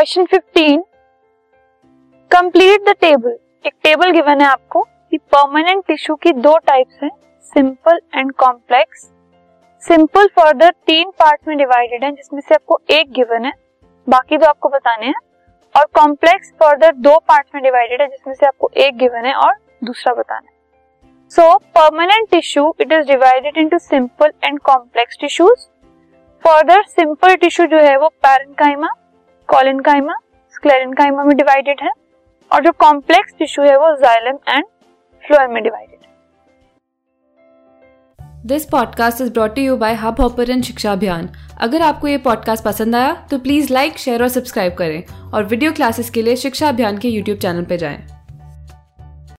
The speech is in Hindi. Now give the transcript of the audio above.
क्वेश्चन 15 कंप्लीट द टेबल एक टेबल गिवन है आपको कि परमानेंट टिश्यू की दो टाइप्स हैं simple and complex simple further तीन पार्ट में डिवाइडेड है, जिसमें से आपको एक गिवन है, बाकी दो आपको बताने हैं. और कॉम्प्लेक्स फर्दर दो पार्ट में डिवाइडेड है, जिसमें से आपको एक गिवन है और दूसरा बताना है. So permanent tissue it is divided into simple and complex tissues further simple tissue जो है वो पैरेंकाइमा कॉलिनकाइमा स्क्लेरिनकाइमा में डिवाइडेड है और जो कॉम्प्लेक्स टिश्यू है वो जाइलम एंड फ्लोएम में divided this podcast is brought you by Hubhopper Shiksha Abhiyan अगर आपको ये पॉडकास्ट पसंद आया तो प्लीज़ लाइक शेयर और सब्सक्राइब करें और वीडियो क्लासेस के लिए शिक्षा अभियान के यूट्यूब चैनल पर जाएँ।